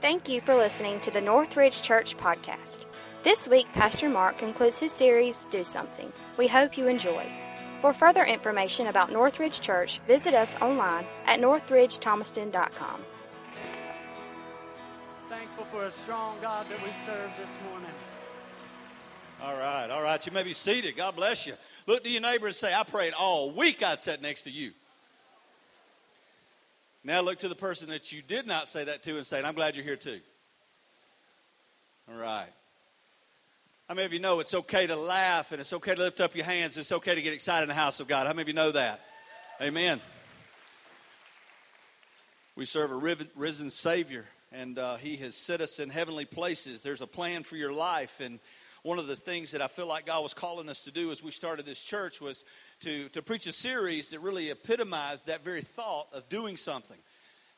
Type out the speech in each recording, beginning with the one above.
Thank you for listening to the Northridge Church podcast. This week, Pastor Mark concludes his series, Do Something. We hope you enjoy. For further information about Northridge Church, visit us online at northridgethomaston.com. Thankful for a strong God that we serve this morning. All right, all right. You may be seated. God bless you. Look to your neighbor and say, I prayed all week I'd sit next to you. Now look to the person that you did not say that to and say, I'm glad you're here too. All right. How many of you know it's okay to laugh and it's okay to lift up your hands? It's okay to get excited in the house of God. How many of you know that? Amen. We serve a risen Savior, and uh, He has set us in heavenly places. There's a plan for your life, and one of the things that I feel like God was calling us to do as we started this church was to, to preach a series that really epitomized that very thought of doing something.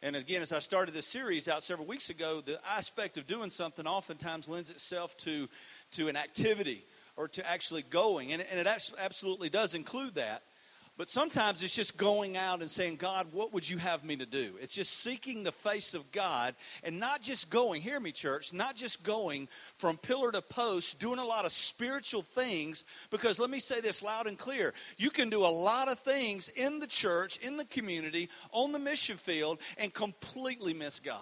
And again, as I started this series out several weeks ago, the aspect of doing something oftentimes lends itself to, to an activity or to actually going. And, and it absolutely does include that. But sometimes it's just going out and saying, God, what would you have me to do? It's just seeking the face of God and not just going, hear me, church, not just going from pillar to post, doing a lot of spiritual things. Because let me say this loud and clear you can do a lot of things in the church, in the community, on the mission field, and completely miss God.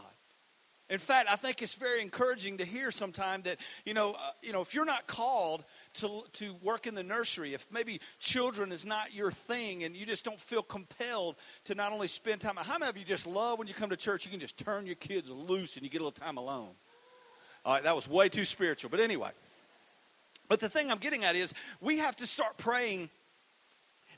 In fact, I think it's very encouraging to hear sometimes that, you know, uh, you know, if you're not called to, to work in the nursery, if maybe children is not your thing and you just don't feel compelled to not only spend time, how many of you just love when you come to church, you can just turn your kids loose and you get a little time alone? All right, that was way too spiritual. But anyway, but the thing I'm getting at is we have to start praying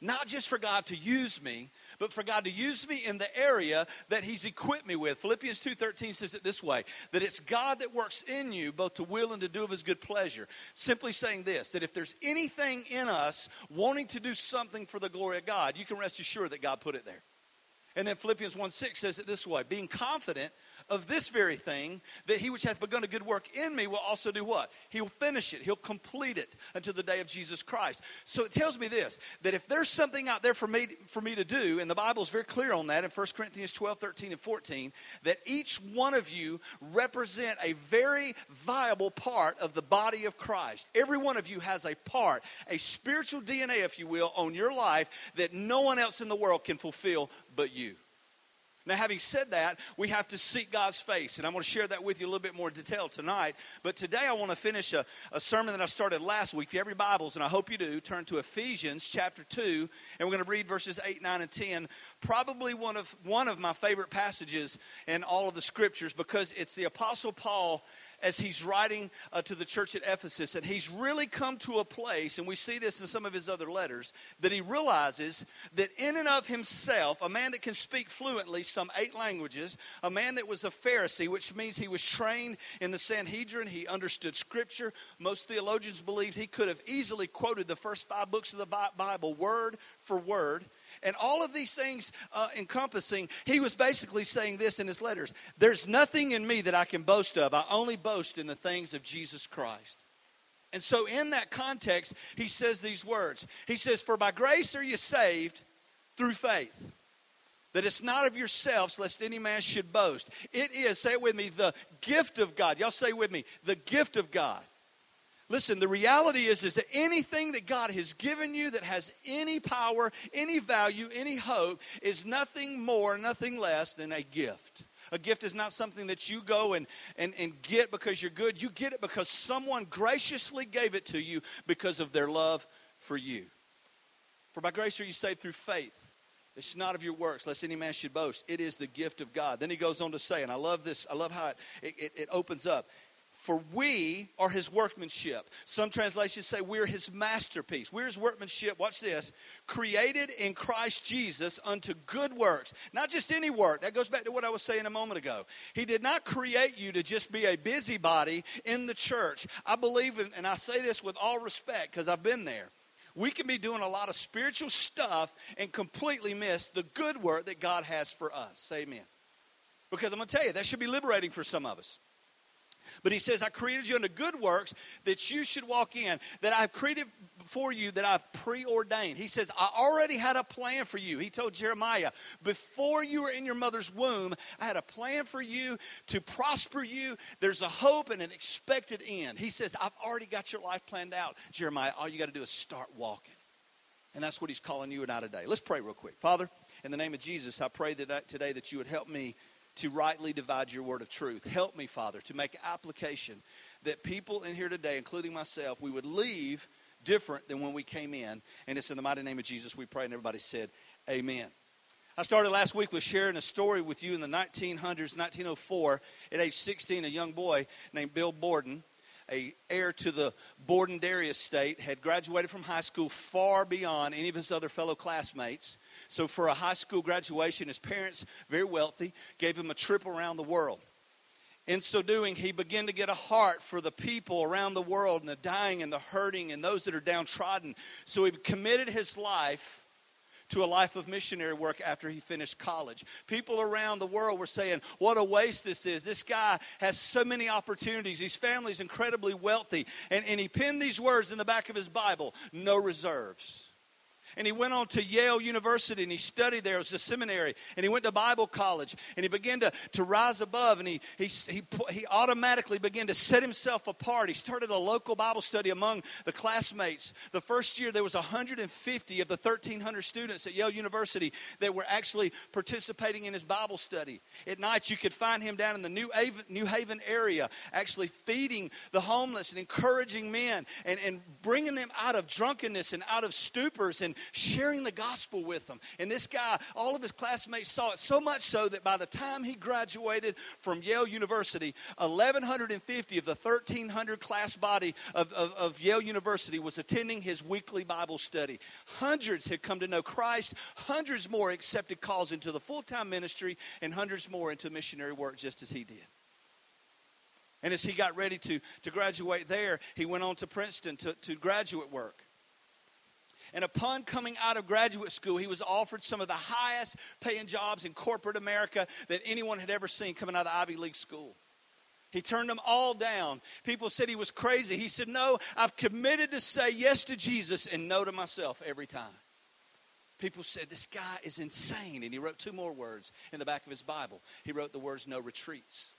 not just for God to use me, but for God to use me in the area that He's equipped me with. Philippians 2.13 says it this way, that it's God that works in you both to will and to do of His good pleasure. Simply saying this, that if there's anything in us wanting to do something for the glory of God, you can rest assured that God put it there. And then Philippians 1 6 says it this way being confident of this very thing, that he which hath begun a good work in me will also do what? He'll finish it. He'll complete it until the day of Jesus Christ. So it tells me this, that if there's something out there for me, for me to do, and the Bible is very clear on that in 1 Corinthians 12, 13, and 14, that each one of you represent a very viable part of the body of Christ. Every one of you has a part, a spiritual DNA, if you will, on your life that no one else in the world can fulfill but you. Now, having said that, we have to seek God's face, and I'm going to share that with you a little bit more detail tonight. But today I want to finish a, a sermon that I started last week. If you have your Bibles, and I hope you do, turn to Ephesians chapter 2, and we're going to read verses 8, 9, and 10. Probably one of, one of my favorite passages in all of the scriptures because it's the Apostle Paul as he's writing uh, to the church at Ephesus, and he's really come to a place, and we see this in some of his other letters, that he realizes that in and of himself, a man that can speak fluently some eight languages, a man that was a Pharisee, which means he was trained in the Sanhedrin, he understood Scripture. Most theologians believe he could have easily quoted the first five books of the Bible word for word. And all of these things uh, encompassing, he was basically saying this in his letters There's nothing in me that I can boast of. I only boast in the things of Jesus Christ. And so, in that context, he says these words He says, For by grace are you saved through faith. That it's not of yourselves, lest any man should boast. It is, say it with me, the gift of God. Y'all say with me, the gift of God. Listen, the reality is, is that anything that God has given you that has any power, any value, any hope is nothing more, nothing less than a gift. A gift is not something that you go and, and, and get because you're good. You get it because someone graciously gave it to you because of their love for you. For by grace are you saved through faith. It's not of your works, lest any man should boast. It is the gift of God. Then he goes on to say, and I love this, I love how it, it, it opens up. For we are his workmanship. Some translations say we're his masterpiece. We're his workmanship. Watch this. Created in Christ Jesus unto good works. Not just any work. That goes back to what I was saying a moment ago. He did not create you to just be a busybody in the church. I believe, in, and I say this with all respect because I've been there. We can be doing a lot of spiritual stuff and completely miss the good work that God has for us. Say amen. Because I'm going to tell you, that should be liberating for some of us. But he says, I created you unto good works that you should walk in, that I've created for you that I've preordained. He says, I already had a plan for you. He told Jeremiah, before you were in your mother's womb, I had a plan for you to prosper you. There's a hope and an expected end. He says, I've already got your life planned out. Jeremiah, all you got to do is start walking. And that's what he's calling you and I today. Let's pray real quick. Father, in the name of Jesus, I pray that today that you would help me to rightly divide your word of truth. Help me, Father, to make application that people in here today, including myself, we would leave different than when we came in. And it's in the mighty name of Jesus we pray. And everybody said, Amen. I started last week with sharing a story with you in the 1900s, 1904. At age 16, a young boy named Bill Borden, a heir to the Borden Dairy estate, had graduated from high school far beyond any of his other fellow classmates. So, for a high school graduation, his parents, very wealthy, gave him a trip around the world. In so doing, he began to get a heart for the people around the world and the dying and the hurting and those that are downtrodden. So he committed his life to a life of missionary work after he finished college. People around the world were saying, What a waste this is. This guy has so many opportunities. His family's incredibly wealthy. And, and he penned these words in the back of his Bible no reserves. And he went on to Yale University and he studied there as a seminary. And he went to Bible college and he began to, to rise above and he, he, he, he automatically began to set himself apart. He started a local Bible study among the classmates. The first year there was 150 of the 1,300 students at Yale University that were actually participating in his Bible study. At night you could find him down in the New Haven, New Haven area actually feeding the homeless and encouraging men and, and bringing them out of drunkenness and out of stupors and sharing the gospel with them. And this guy, all of his classmates saw it so much so that by the time he graduated from Yale University, 1,150 of the 1,300 class body of, of, of Yale University was attending his weekly Bible study. Hundreds had come to know Christ, hundreds more accepted calls into the full time ministry, and hundreds more into missionary work just as he did. And as he got ready to, to graduate there, he went on to Princeton to, to graduate work. And upon coming out of graduate school, he was offered some of the highest paying jobs in corporate America that anyone had ever seen coming out of Ivy League school. He turned them all down. People said he was crazy. He said, No, I've committed to say yes to Jesus and no to myself every time. People said, This guy is insane. And he wrote two more words in the back of his Bible. He wrote the words, No retreats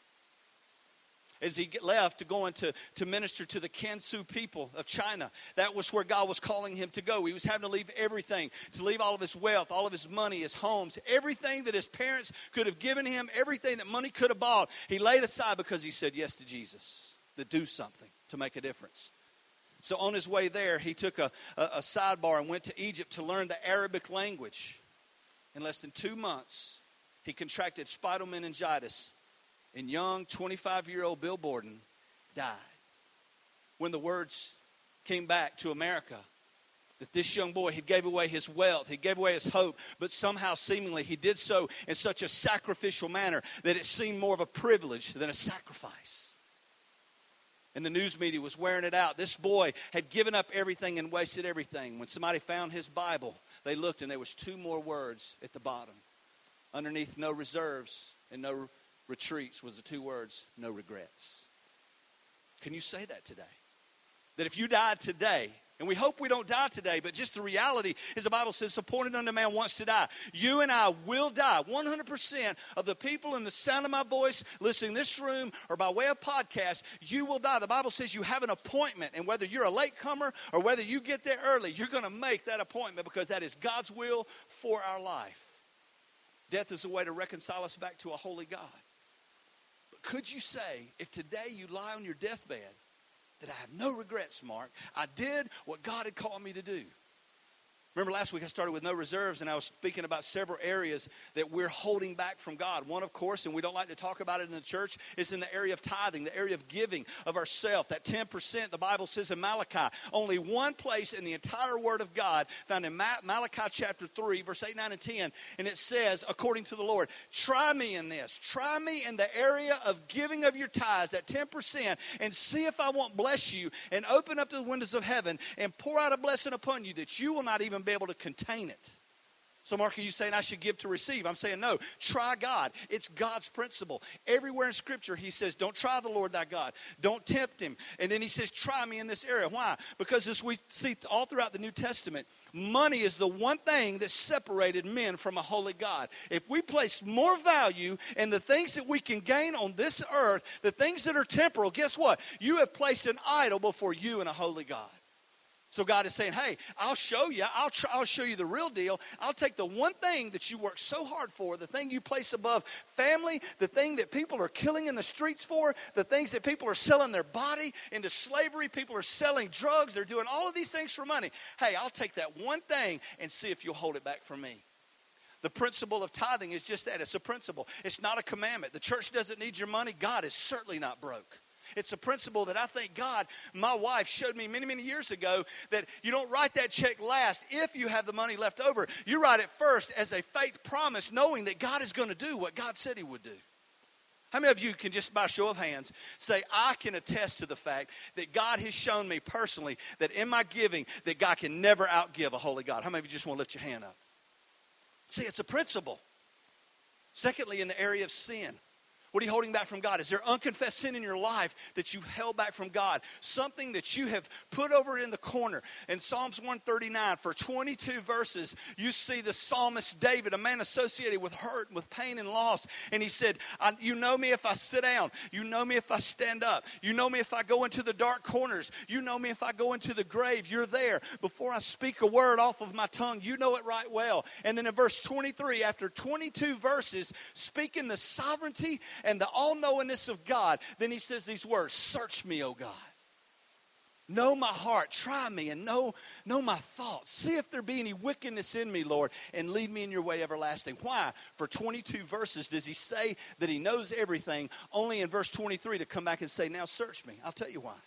as he left to go into to minister to the Kansu people of China. That was where God was calling him to go. He was having to leave everything, to leave all of his wealth, all of his money, his homes, everything that his parents could have given him, everything that money could have bought. He laid aside because he said yes to Jesus, to do something, to make a difference. So on his way there, he took a, a, a sidebar and went to Egypt to learn the Arabic language. In less than two months, he contracted spinal meningitis and young 25 year old Bill Borden died. When the words came back to America that this young boy he gave away his wealth he gave away his hope but somehow seemingly he did so in such a sacrificial manner that it seemed more of a privilege than a sacrifice. And the news media was wearing it out. This boy had given up everything and wasted everything. When somebody found his bible they looked and there was two more words at the bottom. Underneath no reserves and no retreats was the two words no regrets. Can you say that today? That if you died today, and we hope we don't die today, but just the reality is the Bible says, appointed unto man wants to die. You and I will die. 100% of the people in the sound of my voice listening in this room or by way of podcast, you will die. The Bible says you have an appointment, and whether you're a latecomer or whether you get there early, you're going to make that appointment because that is God's will for our life. Death is a way to reconcile us back to a holy God could you say, if today you lie on your deathbed, that I have no regrets, Mark? I did what God had called me to do. Remember last week I started with no reserves, and I was speaking about several areas that we're holding back from God. One, of course, and we don't like to talk about it in the church, is in the area of tithing, the area of giving of ourself. That 10%, the Bible says in Malachi, only one place in the entire Word of God, found in Malachi chapter 3, verse 8, 9, and 10, and it says, according to the Lord, try me in this. Try me in the area of giving of your tithes, that 10%, and see if I won't bless you and open up the windows of heaven and pour out a blessing upon you that you will not even be able to contain it. So, Mark, are you saying I should give to receive? I'm saying no. Try God. It's God's principle. Everywhere in Scripture, He says, don't try the Lord thy God. Don't tempt Him. And then He says, try me in this area. Why? Because as we see all throughout the New Testament, money is the one thing that separated men from a holy God. If we place more value in the things that we can gain on this earth, the things that are temporal, guess what? You have placed an idol before you and a holy God. So God is saying, "Hey, I'll show you. I'll try, I'll show you the real deal. I'll take the one thing that you work so hard for, the thing you place above family, the thing that people are killing in the streets for, the things that people are selling their body into slavery, people are selling drugs, they're doing all of these things for money. Hey, I'll take that one thing and see if you'll hold it back from me." The principle of tithing is just that. It's a principle. It's not a commandment. The church doesn't need your money. God is certainly not broke. It's a principle that I thank God, my wife showed me many, many years ago that you don't write that check last if you have the money left over. You write it first as a faith promise, knowing that God is going to do what God said He would do. How many of you can just by show of hands say, I can attest to the fact that God has shown me personally that in my giving that God can never outgive a holy God? How many of you just want to lift your hand up? See, it's a principle. Secondly, in the area of sin. What are you holding back from God? Is there unconfessed sin in your life that you've held back from God? Something that you have put over in the corner. In Psalms 139, for 22 verses, you see the psalmist David, a man associated with hurt, with pain and loss. And he said, You know me if I sit down. You know me if I stand up. You know me if I go into the dark corners. You know me if I go into the grave. You're there. Before I speak a word off of my tongue, you know it right well. And then in verse 23, after 22 verses, speaking the sovereignty and the all knowingness of God, then he says these words Search me, O God. Know my heart, try me, and know, know my thoughts. See if there be any wickedness in me, Lord, and lead me in your way everlasting. Why? For 22 verses does he say that he knows everything, only in verse 23 to come back and say, Now search me. I'll tell you why.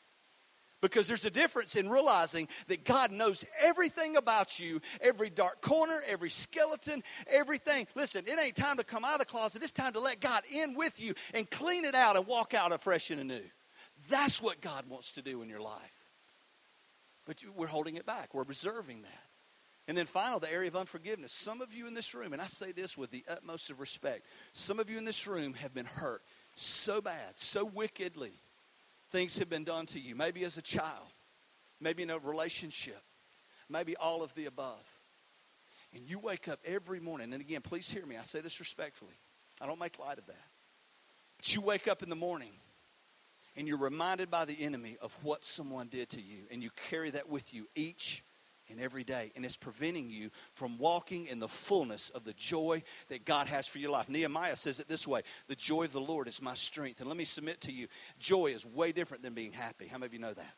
Because there's a difference in realizing that God knows everything about you, every dark corner, every skeleton, everything. Listen, it ain't time to come out of the closet. It's time to let God in with you and clean it out and walk out afresh and anew. That's what God wants to do in your life. But we're holding it back, we're reserving that. And then finally, the area of unforgiveness. Some of you in this room, and I say this with the utmost of respect, some of you in this room have been hurt so bad, so wickedly things have been done to you, maybe as a child, maybe in a relationship, maybe all of the above. And you wake up every morning, and again, please hear me, I say this respectfully. I don't make light of that. But you wake up in the morning and you're reminded by the enemy of what someone did to you, and you carry that with you each and every day. And it's preventing you from walking in the fullness of the joy that God has for your life. Nehemiah says it this way The joy of the Lord is my strength. And let me submit to you, joy is way different than being happy. How many of you know that?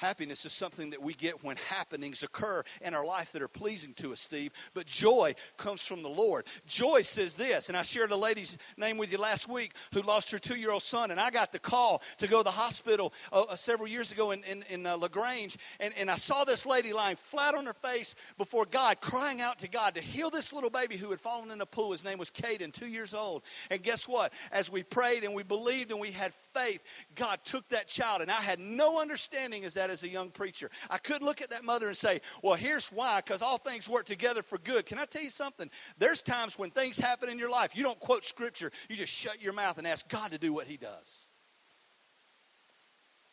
Happiness is something that we get when happenings occur in our life that are pleasing to us, Steve. But joy comes from the Lord. Joy says this, and I shared a lady's name with you last week who lost her two year old son, and I got the call to go to the hospital uh, uh, several years ago in, in, in uh, LaGrange, and, and I saw this lady lying flat on her face before God, crying out to God to heal this little baby who had fallen in a pool. His name was Caden, two years old. And guess what? As we prayed and we believed and we had faith, God took that child, and I had no understanding as that as a young preacher. I couldn't look at that mother and say, well, here's why, because all things work together for good. Can I tell you something? There's times when things happen in your life. You don't quote scripture, you just shut your mouth and ask God to do what he does.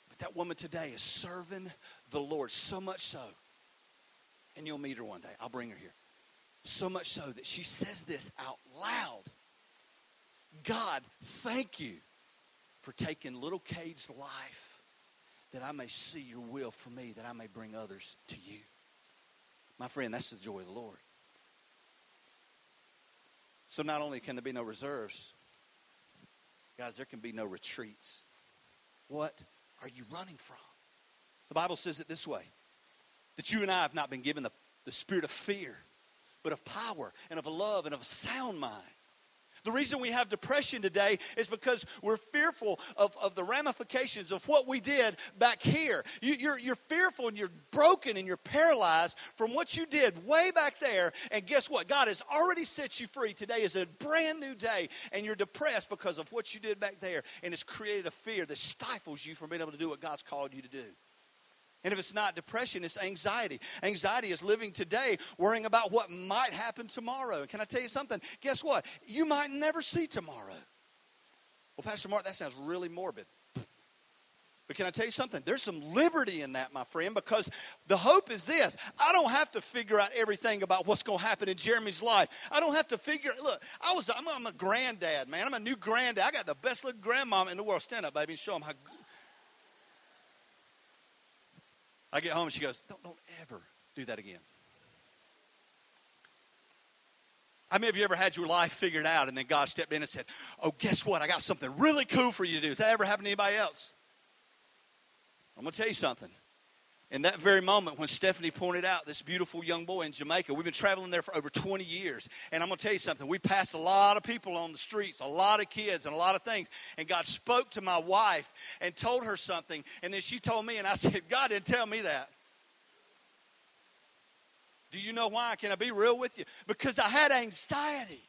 But that woman today is serving the Lord so much so. And you'll meet her one day. I'll bring her here. So much so that she says this out loud God, thank you for taking little Cade's life that I may see your will for me, that I may bring others to you. My friend, that's the joy of the Lord. So not only can there be no reserves, guys, there can be no retreats. What are you running from? The Bible says it this way that you and I have not been given the, the spirit of fear, but of power and of love and of a sound mind. The reason we have depression today is because we're fearful of, of the ramifications of what we did back here. You, are you're, you're fearful and you're broken and you're paralyzed from what you did way back there. And guess what? God has already set you free. Today is a brand new day, and you're depressed because of what you did back there. And it's created a fear that stifles you from being able to do what God's called you to do. And if it's not depression, it's anxiety. Anxiety is living today worrying about what might happen tomorrow. And can I tell you something? Guess what? You might never see tomorrow. Well, Pastor Mark, that sounds really morbid. But can I tell you something? There's some liberty in that, my friend, because the hope is this. I don't have to figure out everything about what's going to happen in Jeremy's life. I don't have to figure. Look, I was. I'm, I'm a granddad, man. I'm a new granddad. I got the best looking grandmama in the world. Stand up, baby, and show them how. I get home and she goes, "Don't, don't ever do that again." I mean, have you ever had your life figured out and then God stepped in and said, Oh, guess what? I got something really cool for you to do. Has that ever happened to anybody else? I'm going to tell you something. In that very moment, when Stephanie pointed out this beautiful young boy in Jamaica, we've been traveling there for over 20 years. And I'm going to tell you something. We passed a lot of people on the streets, a lot of kids, and a lot of things. And God spoke to my wife and told her something. And then she told me, and I said, God didn't tell me that. Do you know why? Can I be real with you? Because I had anxiety.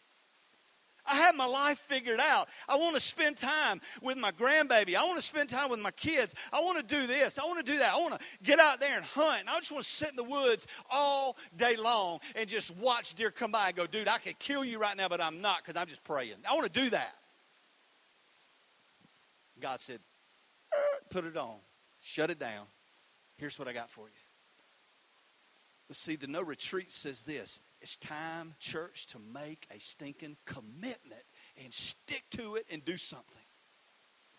I have my life figured out. I want to spend time with my grandbaby. I want to spend time with my kids. I want to do this. I want to do that. I want to get out there and hunt. I just want to sit in the woods all day long and just watch deer come by and go, dude, I could kill you right now, but I'm not because I'm just praying. I want to do that. God said, put it on, shut it down. Here's what I got for you. But see, the no retreat says this it's time, church, to make a stinking commitment and stick to it and do something.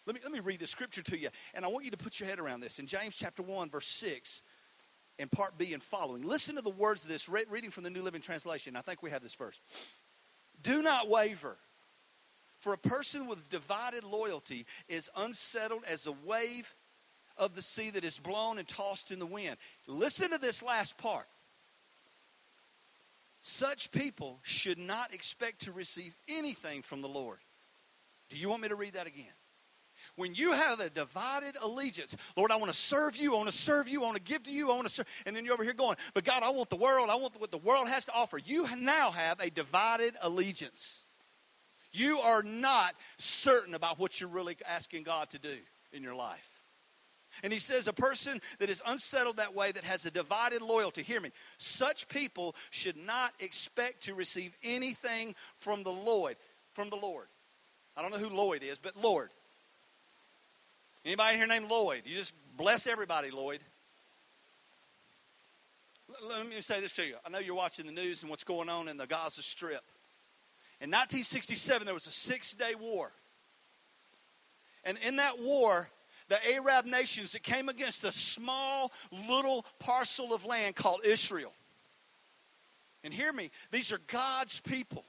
Let me, let me read the scripture to you, and I want you to put your head around this. In James chapter 1, verse 6, in part B and following, listen to the words of this, reading from the New Living Translation. I think we have this first. Do not waver, for a person with divided loyalty is unsettled as a wave of the sea that is blown and tossed in the wind. Listen to this last part. Such people should not expect to receive anything from the Lord. Do you want me to read that again? When you have a divided allegiance, Lord, I want to serve you, I want to serve you, I want to give to you, I want to serve, and then you're over here going, but God, I want the world, I want what the world has to offer. You now have a divided allegiance. You are not certain about what you're really asking God to do in your life. And he says, a person that is unsettled that way, that has a divided loyalty, hear me, such people should not expect to receive anything from the Lord. From the Lord. I don't know who Lloyd is, but Lord. Anybody here named Lloyd? You just bless everybody, Lloyd. Let me say this to you. I know you're watching the news and what's going on in the Gaza Strip. In 1967, there was a six day war. And in that war, the Arab nations that came against a small little parcel of land called Israel. And hear me, these are God's people.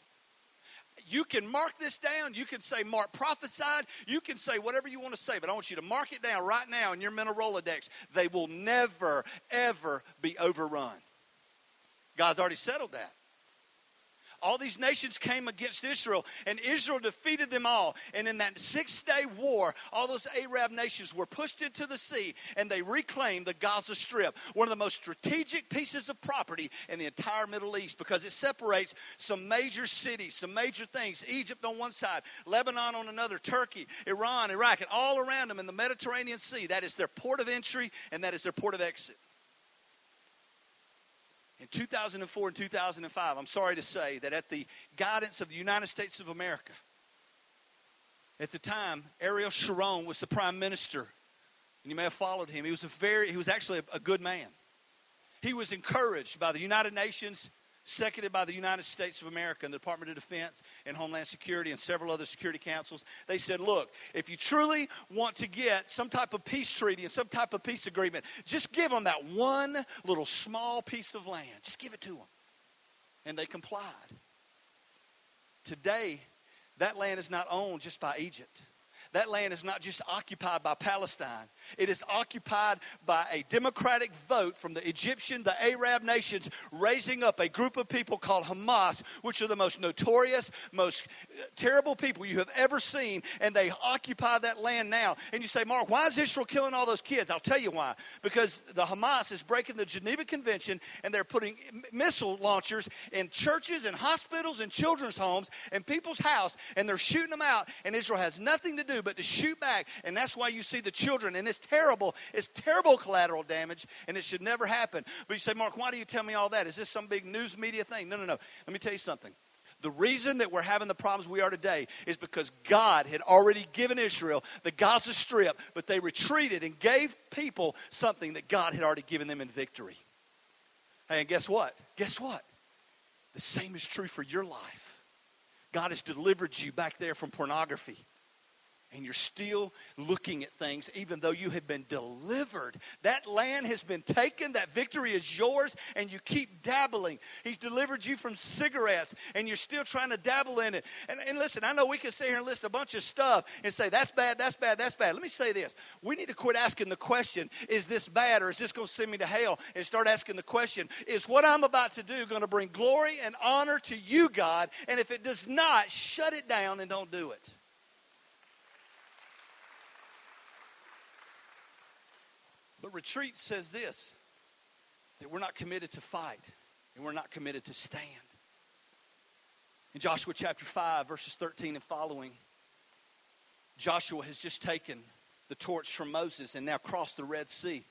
You can mark this down. You can say Mark prophesied. You can say whatever you want to say, but I want you to mark it down right now in your mental Rolodex. They will never, ever be overrun. God's already settled that. All these nations came against Israel, and Israel defeated them all. And in that six day war, all those Arab nations were pushed into the sea, and they reclaimed the Gaza Strip, one of the most strategic pieces of property in the entire Middle East because it separates some major cities, some major things. Egypt on one side, Lebanon on another, Turkey, Iran, Iraq, and all around them in the Mediterranean Sea. That is their port of entry, and that is their port of exit. In 2004 and 2005, I'm sorry to say that at the guidance of the United States of America, at the time, Ariel Sharon was the prime minister. And you may have followed him. He was a very, he was actually a, a good man. He was encouraged by the United Nations seconded by the United States of America and the Department of Defense and Homeland Security and several other security councils. They said, look, if you truly want to get some type of peace treaty and some type of peace agreement, just give them that one little small piece of land. Just give it to them. And they complied. Today, that land is not owned just by Egypt. That land is not just occupied by Palestine, it is occupied by a democratic vote from the Egyptian, the Arab nations, raising up a group of people called Hamas, which are the most notorious, most uh, terrible people you have ever seen, and they occupy that land now. And you say, Mark, why is Israel killing all those kids? I'll tell you why. Because the Hamas is breaking the Geneva Convention, and they're putting missile launchers in churches and hospitals and children's homes and people's house, and they're shooting them out, and Israel has nothing to do but to shoot back. And that's why you see the children, and it's terrible. It's terrible collateral damage, and it should never happen. But you say, Mark, why do you tell me all that? Is this some big news media thing? No, no, no. Let me tell you something. The reason that we're having the problems we are today is because God had already given Israel the Gaza Strip, but they retreated and gave people something that God had already given them in victory. Hey, and guess what? Guess what? The same is true for your life. God has delivered you back there from pornography and you're still looking at things even though you have been delivered. That land has been taken, that victory is yours, and you keep dabbling. He's delivered you from cigarettes, and you're still trying to dabble in it. And, and listen, I know we can sit here and list a bunch of stuff and say, that's bad, that's bad, that's bad. Let me say this. We need to quit asking the question, is this bad or is this going to send me to hell? And start asking the question, is what I'm about to do going to bring glory and honor to you, God? And if it does not, shut it down and don't do it. But retreat says this that we're not committed to fight and we're not committed to stand. In Joshua chapter 5, verses 13 and following, Joshua has just taken the torch from Moses and now crossed the Red Sea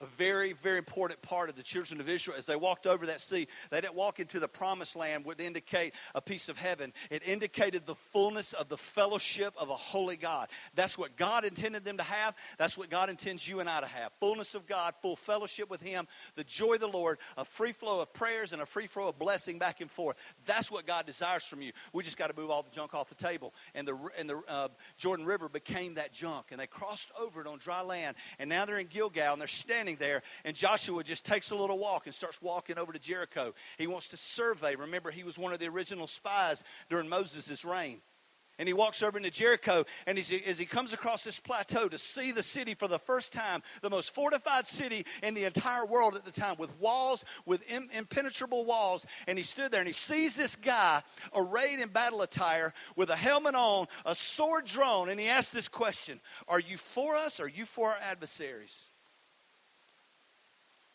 a very, very important part of the children of Israel. As they walked over that sea, they didn't walk into the promised land would indicate a piece of heaven. It indicated the fullness of the fellowship of a holy God. That's what God intended them to have. That's what God intends you and I to have. Fullness of God, full fellowship with Him, the joy of the Lord, a free flow of prayers and a free flow of blessing back and forth. That's what God desires from you. We just got to move all the junk off the table. And the, and the uh, Jordan River became that junk. And they crossed over it on dry land. And now they're in Gilgal and they're standing standing there, and Joshua just takes a little walk and starts walking over to Jericho. He wants to survey. Remember, he was one of the original spies during Moses' reign. And he walks over into Jericho, and as he, as he comes across this plateau to see the city for the first time, the most fortified city in the entire world at the time, with walls, with impenetrable walls, and he stood there and he sees this guy arrayed in battle attire with a helmet on, a sword drawn, and he asks this question Are you for us or are you for our adversaries?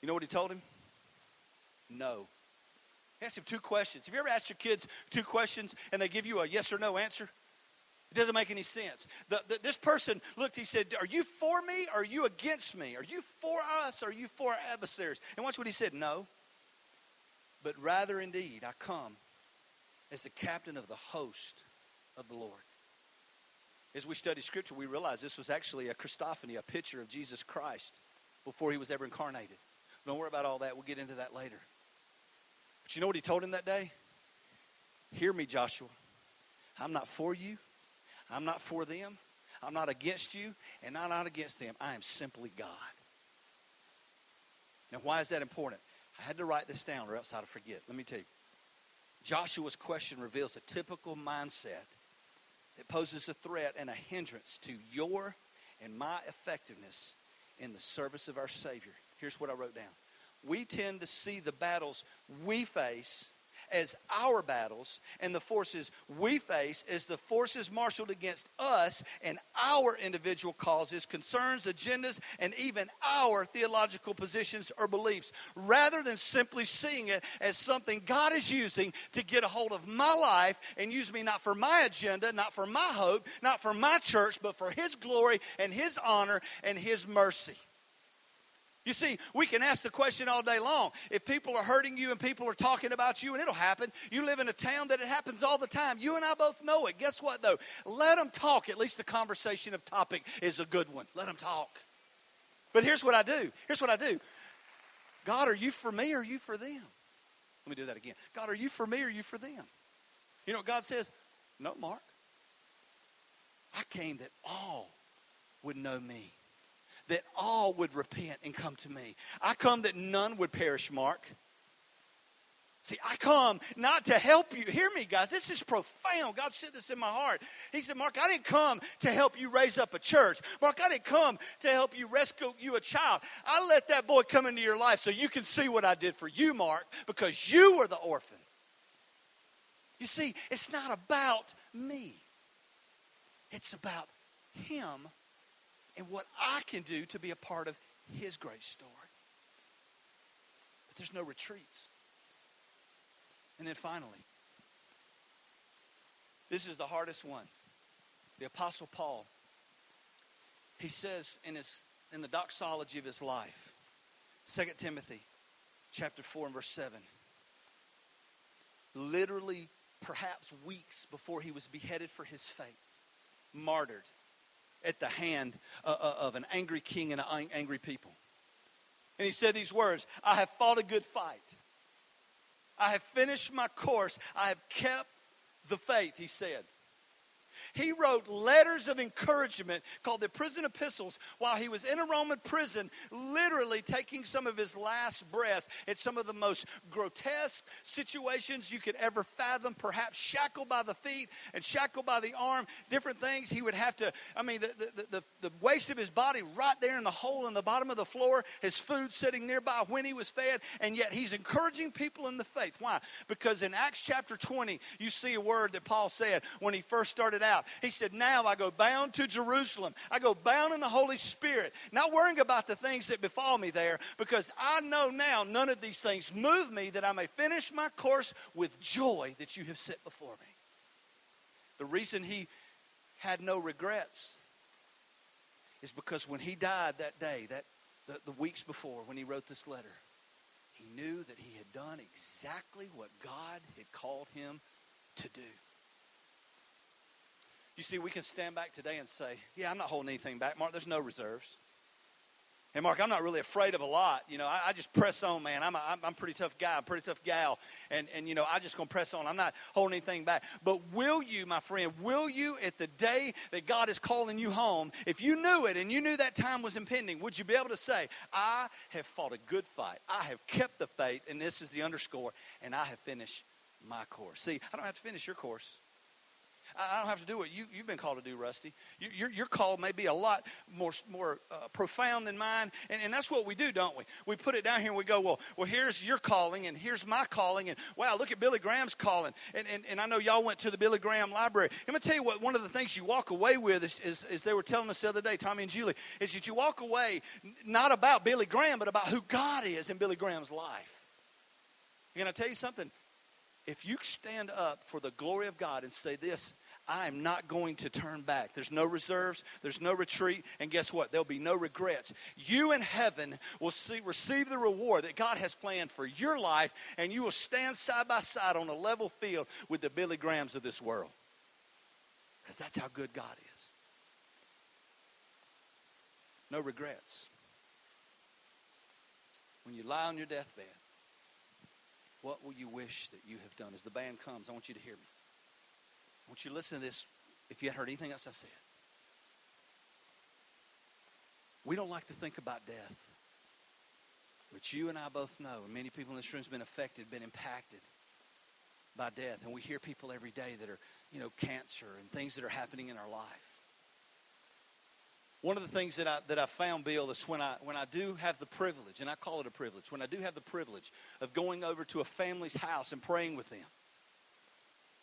You know what he told him? No. He asked him two questions. Have you ever asked your kids two questions and they give you a yes or no answer? It doesn't make any sense. The, the, this person looked, he said, Are you for me or are you against me? Are you for us or are you for our adversaries? And watch what he said No. But rather indeed, I come as the captain of the host of the Lord. As we study Scripture, we realize this was actually a Christophany, a picture of Jesus Christ before he was ever incarnated. Don't worry about all that. We'll get into that later. But you know what he told him that day? Hear me, Joshua. I'm not for you. I'm not for them. I'm not against you, and I'm not against them. I am simply God. Now, why is that important? I had to write this down or else I'd forget. Let me tell you. Joshua's question reveals a typical mindset that poses a threat and a hindrance to your and my effectiveness in the service of our Savior. Here's what I wrote down. We tend to see the battles we face as our battles and the forces we face as the forces marshaled against us and our individual causes, concerns, agendas, and even our theological positions or beliefs, rather than simply seeing it as something God is using to get a hold of my life and use me not for my agenda, not for my hope, not for my church, but for His glory and His honor and His mercy. You see, we can ask the question all day long. If people are hurting you and people are talking about you, and it'll happen, you live in a town that it happens all the time. You and I both know it. Guess what, though? Let them talk. At least the conversation of topic is a good one. Let them talk. But here's what I do. Here's what I do God, are you for me or are you for them? Let me do that again. God, are you for me or are you for them? You know what God says? No, Mark. I came that all would know me that all would repent and come to me. I come that none would perish, Mark. See, I come not to help you. Hear me, guys. This is profound. God said this in my heart. He said, Mark, I didn't come to help you raise up a church. Mark, I didn't come to help you rescue you a child. I let that boy come into your life so you can see what I did for you, Mark, because you were the orphan. You see, it's not about me, it's about him and what I can do to be a part of His great story. But there's no retreats. And then finally, this is the hardest one. the Apostle Paul, he says in, his, in the doxology of his life, 2 Timothy chapter 4 and verse 7, literally perhaps weeks before he was beheaded for his faith, martyred at the hand uh, uh, of an angry king and an angry people. And he said these words I have fought a good fight. I have finished my course. I have kept the faith, he said. He wrote letters of encouragement called the prison epistles while he was in a Roman prison, literally taking some of his last breaths at some of the most grotesque situations you could ever fathom, perhaps shackled by the feet and shackled by the arm, different things. He would have to, I mean, the, the, the, the waste of his body right there in the hole in the bottom of the floor, his food sitting nearby when he was fed, and yet he's encouraging people in the faith. Why? Because in Acts chapter 20, you see a word that Paul said when he first started out. He said, Now I go bound to Jerusalem. I go bound in the Holy Spirit, not worrying about the things that befall me there, because I know now none of these things move me that I may finish my course with joy that you have set before me. The reason he had no regrets is because when he died that day, that the, the weeks before, when he wrote this letter, he knew that he had done exactly what God had called him to do. You see, we can stand back today and say, Yeah, I'm not holding anything back, Mark. There's no reserves. And Mark, I'm not really afraid of a lot. You know, I, I just press on, man. I'm a, I'm, a pretty tough guy, I'm pretty tough gal. And, and you know, I just to press on. I'm not holding anything back. But will you, my friend, will you at the day that God is calling you home, if you knew it and you knew that time was impending, would you be able to say, I have fought a good fight. I have kept the faith, and this is the underscore, and I have finished my course. See, I don't have to finish your course. I don't have to do what you, you've been called to do, Rusty. You, your, your call may be a lot more, more uh, profound than mine. And, and that's what we do, don't we? We put it down here and we go, well, well, here's your calling and here's my calling. And wow, look at Billy Graham's calling. And, and, and I know y'all went to the Billy Graham library. I'm going to tell you what, one of the things you walk away with is, is, is they were telling us the other day, Tommy and Julie, is that you walk away not about Billy Graham, but about who God is in Billy Graham's life. Can I tell you something? If you stand up for the glory of God and say this, I am not going to turn back. There's no reserves, there's no retreat, and guess what? There'll be no regrets. You in heaven will see, receive the reward that God has planned for your life, and you will stand side by side on a level field with the Billy Grahams of this world. Because that's how good God is. No regrets. When you lie on your deathbed, what will you wish that you have done? As the band comes, I want you to hear me. Want you listen to this if you had heard anything else I said. We don't like to think about death. But you and I both know, and many people in this room have been affected, been impacted by death. And we hear people every day that are, you know, cancer and things that are happening in our life. One of the things that I, that I found, Bill, is when I, when I do have the privilege, and I call it a privilege, when I do have the privilege of going over to a family's house and praying with them,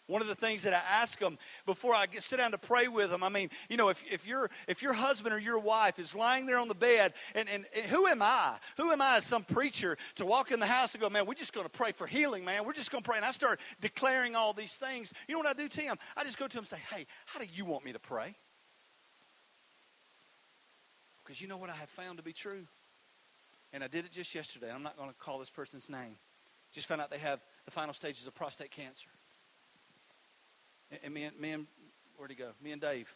one of the things that I ask them before I sit down to pray with them, I mean, you know, if, if, your, if your husband or your wife is lying there on the bed, and, and, and who am I? Who am I as some preacher to walk in the house and go, man, we're just going to pray for healing, man. We're just going to pray. And I start declaring all these things. You know what I do to him? I just go to him and say, hey, how do you want me to pray? Because you know what I have found to be true? And I did it just yesterday. I'm not going to call this person's name. Just found out they have the final stages of prostate cancer. And me and, me and where'd he go? Me and Dave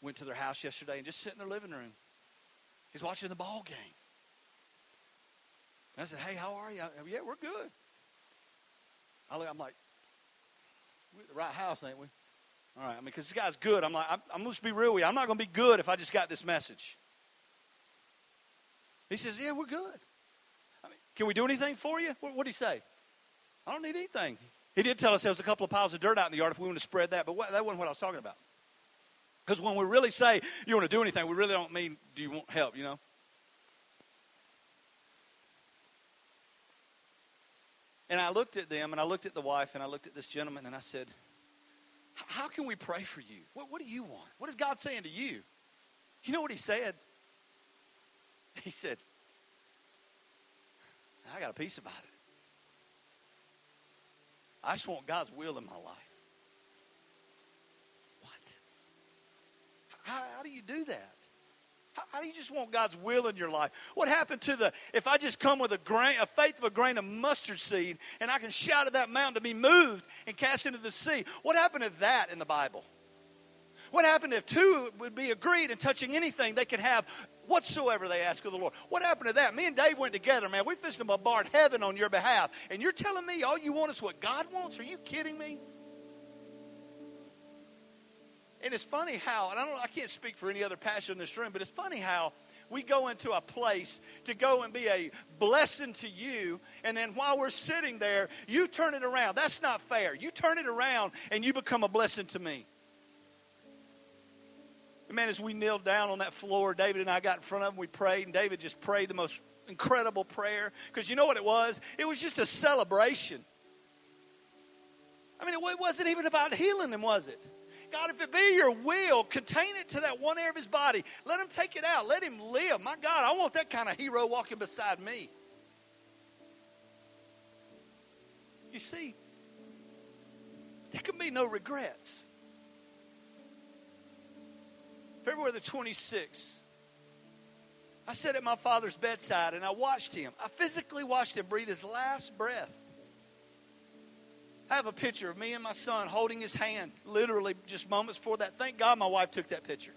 went to their house yesterday and just sit in their living room. He's watching the ball game. And I said, hey, how are you? yeah, we're good. I look, I'm like, we're at the right house, ain't we? All right, I mean, because this guy's good. I'm like, I'm, I'm going to be real with you. I'm not going to be good if I just got this message. He says, yeah, we're good. I mean, can we do anything for you? What did he say? I don't need anything. He did tell us there was a couple of piles of dirt out in the yard if we want to spread that, but what, that wasn't what I was talking about. Because when we really say you want to do anything, we really don't mean do you want help, you know? And I looked at them and I looked at the wife and I looked at this gentleman and I said, How can we pray for you? What, what do you want? What is God saying to you? You know what he said? He said, I got a peace about it. I just want God's will in my life. What? How do you do that? How, how, do you just want God's will in your life? What happened to the, if I just come with a grain, a faith of a grain of mustard seed, and I can shout at that mountain to be moved and cast into the sea? What happened to that in the Bible? What happened if two would be agreed in touching anything they could have whatsoever they ask of the Lord? What happened to that? Me and Dave went together, man. We fished to bombard heaven on your behalf. And you're telling me all you want is what God wants? Are you kidding me? And it's funny how, and I don't I can't speak for any other pastor in this room, but it's funny how we go into a place to go and be a blessing to you, and then while we're sitting there, you turn it around. That's not fair. You turn it around and you become a blessing to me. Man, as we kneeled down on that floor, David and I got in front of him, we prayed, and David just prayed the most incredible prayer. Because you know what it was? It was just a celebration. I mean, it wasn't even about healing him, was it? God, if it be your will, contain it to that one area of his body. Let him take it out. Let him live. My God, I want that kind of hero walking beside me. You see, there can be no regrets. February the 26th, I sat at my father's bedside and I watched him. I physically watched him breathe his last breath. I have a picture of me and my son holding his hand, literally just moments before that. Thank God my wife took that picture.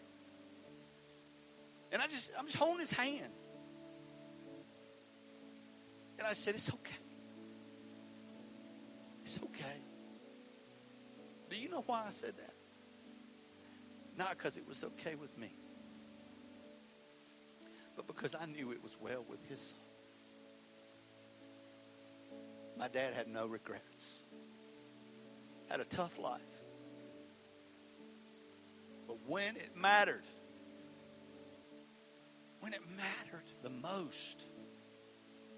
And I just, I'm just holding his hand. And I said, It's okay. It's okay. Do you know why I said that? Not because it was okay with me, but because I knew it was well with his soul. My dad had no regrets had a tough life. But when it mattered, when it mattered the most,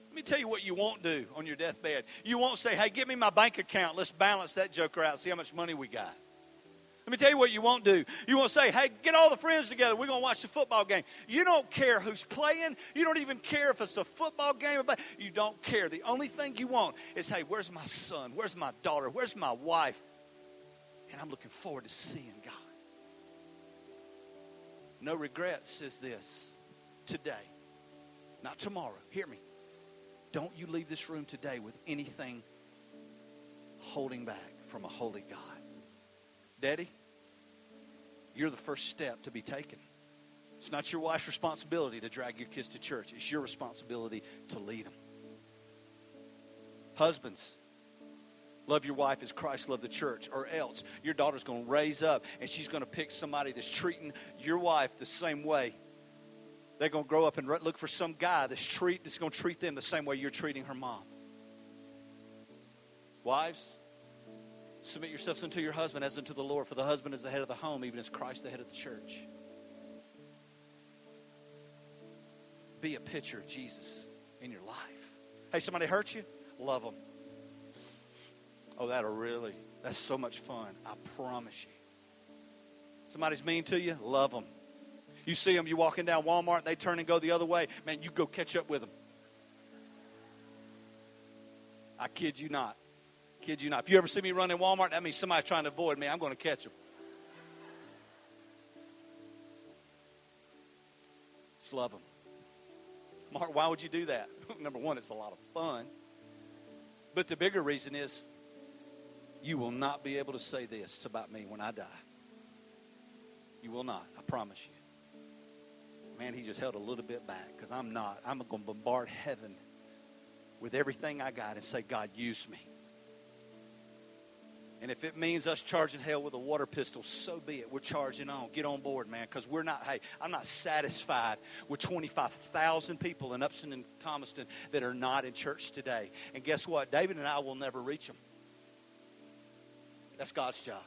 let me tell you what you won't do on your deathbed. You won't say, hey, give me my bank account. Let's balance that joker out, see how much money we got. Let me tell you what you won't do. You won't say, hey, get all the friends together. We're going to watch the football game. You don't care who's playing. You don't even care if it's a football game. But you don't care. The only thing you want is, hey, where's my son? Where's my daughter? Where's my wife? And I'm looking forward to seeing God. No regrets is this today, not tomorrow. Hear me. Don't you leave this room today with anything holding back from a holy God. Daddy, you're the first step to be taken. It's not your wife's responsibility to drag your kids to church. It's your responsibility to lead them. Husbands, love your wife as Christ loved the church, or else your daughter's going to raise up and she's going to pick somebody that's treating your wife the same way. They're going to grow up and look for some guy that's, treat, that's going to treat them the same way you're treating her mom. Wives, Submit yourselves unto your husband as unto the Lord, for the husband is the head of the home, even as Christ the head of the church. Be a picture of Jesus in your life. Hey, somebody hurt you? Love them. Oh, that'll really, that's so much fun. I promise you. Somebody's mean to you? Love them. You see them, you walking down Walmart, they turn and go the other way. Man, you go catch up with them. I kid you not. Kid you not. If you ever see me running Walmart, that means somebody's trying to avoid me. I'm going to catch them. Just love them. Mark, why would you do that? Number one, it's a lot of fun. But the bigger reason is you will not be able to say this about me when I die. You will not. I promise you. Man, he just held a little bit back because I'm not. I'm going to bombard heaven with everything I got and say, God, use me. And if it means us charging hell with a water pistol, so be it. We're charging on. Get on board, man, because we're not, hey, I'm not satisfied with 25,000 people in Upson and Thomaston that are not in church today. And guess what? David and I will never reach them. That's God's job.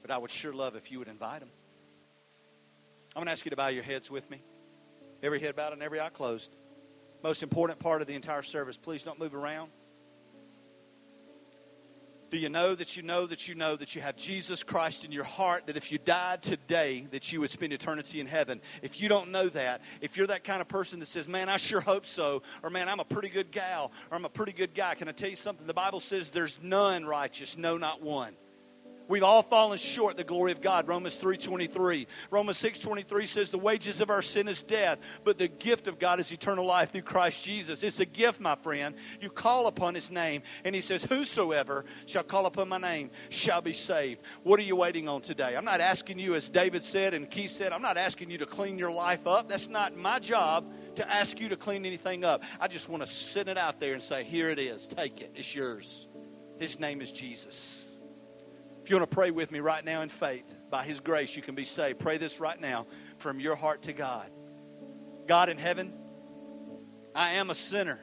But I would sure love if you would invite them. I'm going to ask you to bow your heads with me. Every head bowed and every eye closed. Most important part of the entire service. Please don't move around. Do you know that you know that you know that you have Jesus Christ in your heart? That if you died today, that you would spend eternity in heaven. If you don't know that, if you're that kind of person that says, "Man, I sure hope so," or "Man, I'm a pretty good gal," or "I'm a pretty good guy," can I tell you something? The Bible says there's none righteous, no, not one. We've all fallen short the glory of God. Romans 3:23. Romans 6:23 says the wages of our sin is death, but the gift of God is eternal life through Christ Jesus. It's a gift, my friend. You call upon his name, and he says, "Whosoever shall call upon my name shall be saved." What are you waiting on today? I'm not asking you as David said and Keith said, I'm not asking you to clean your life up. That's not my job to ask you to clean anything up. I just want to send it out there and say, "Here it is. Take it. It's yours." His name is Jesus. You want to pray with me right now in faith, by His grace, you can be saved. Pray this right now from your heart to God. God in heaven, I am a sinner,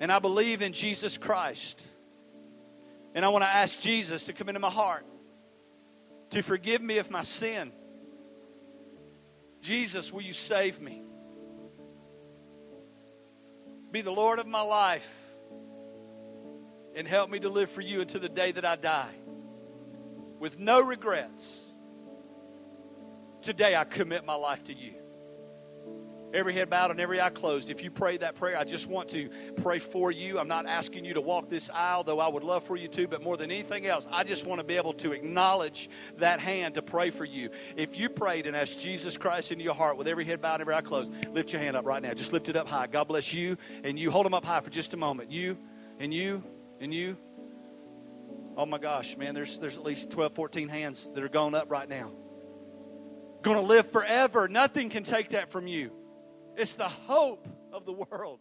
and I believe in Jesus Christ. And I want to ask Jesus to come into my heart to forgive me of my sin. Jesus, will you save me? Be the Lord of my life and help me to live for you until the day that I die with no regrets. Today I commit my life to you. Every head bowed and every eye closed. If you pray that prayer, I just want to pray for you. I'm not asking you to walk this aisle, though I would love for you to, but more than anything else, I just want to be able to acknowledge that hand to pray for you. If you prayed and asked Jesus Christ into your heart with every head bowed and every eye closed, lift your hand up right now. Just lift it up high. God bless you and you. Hold them up high for just a moment. You and you and you. Oh my gosh, man, there's, there's at least 12, 14 hands that are going up right now. Going to live forever. Nothing can take that from you. It's the hope of the world.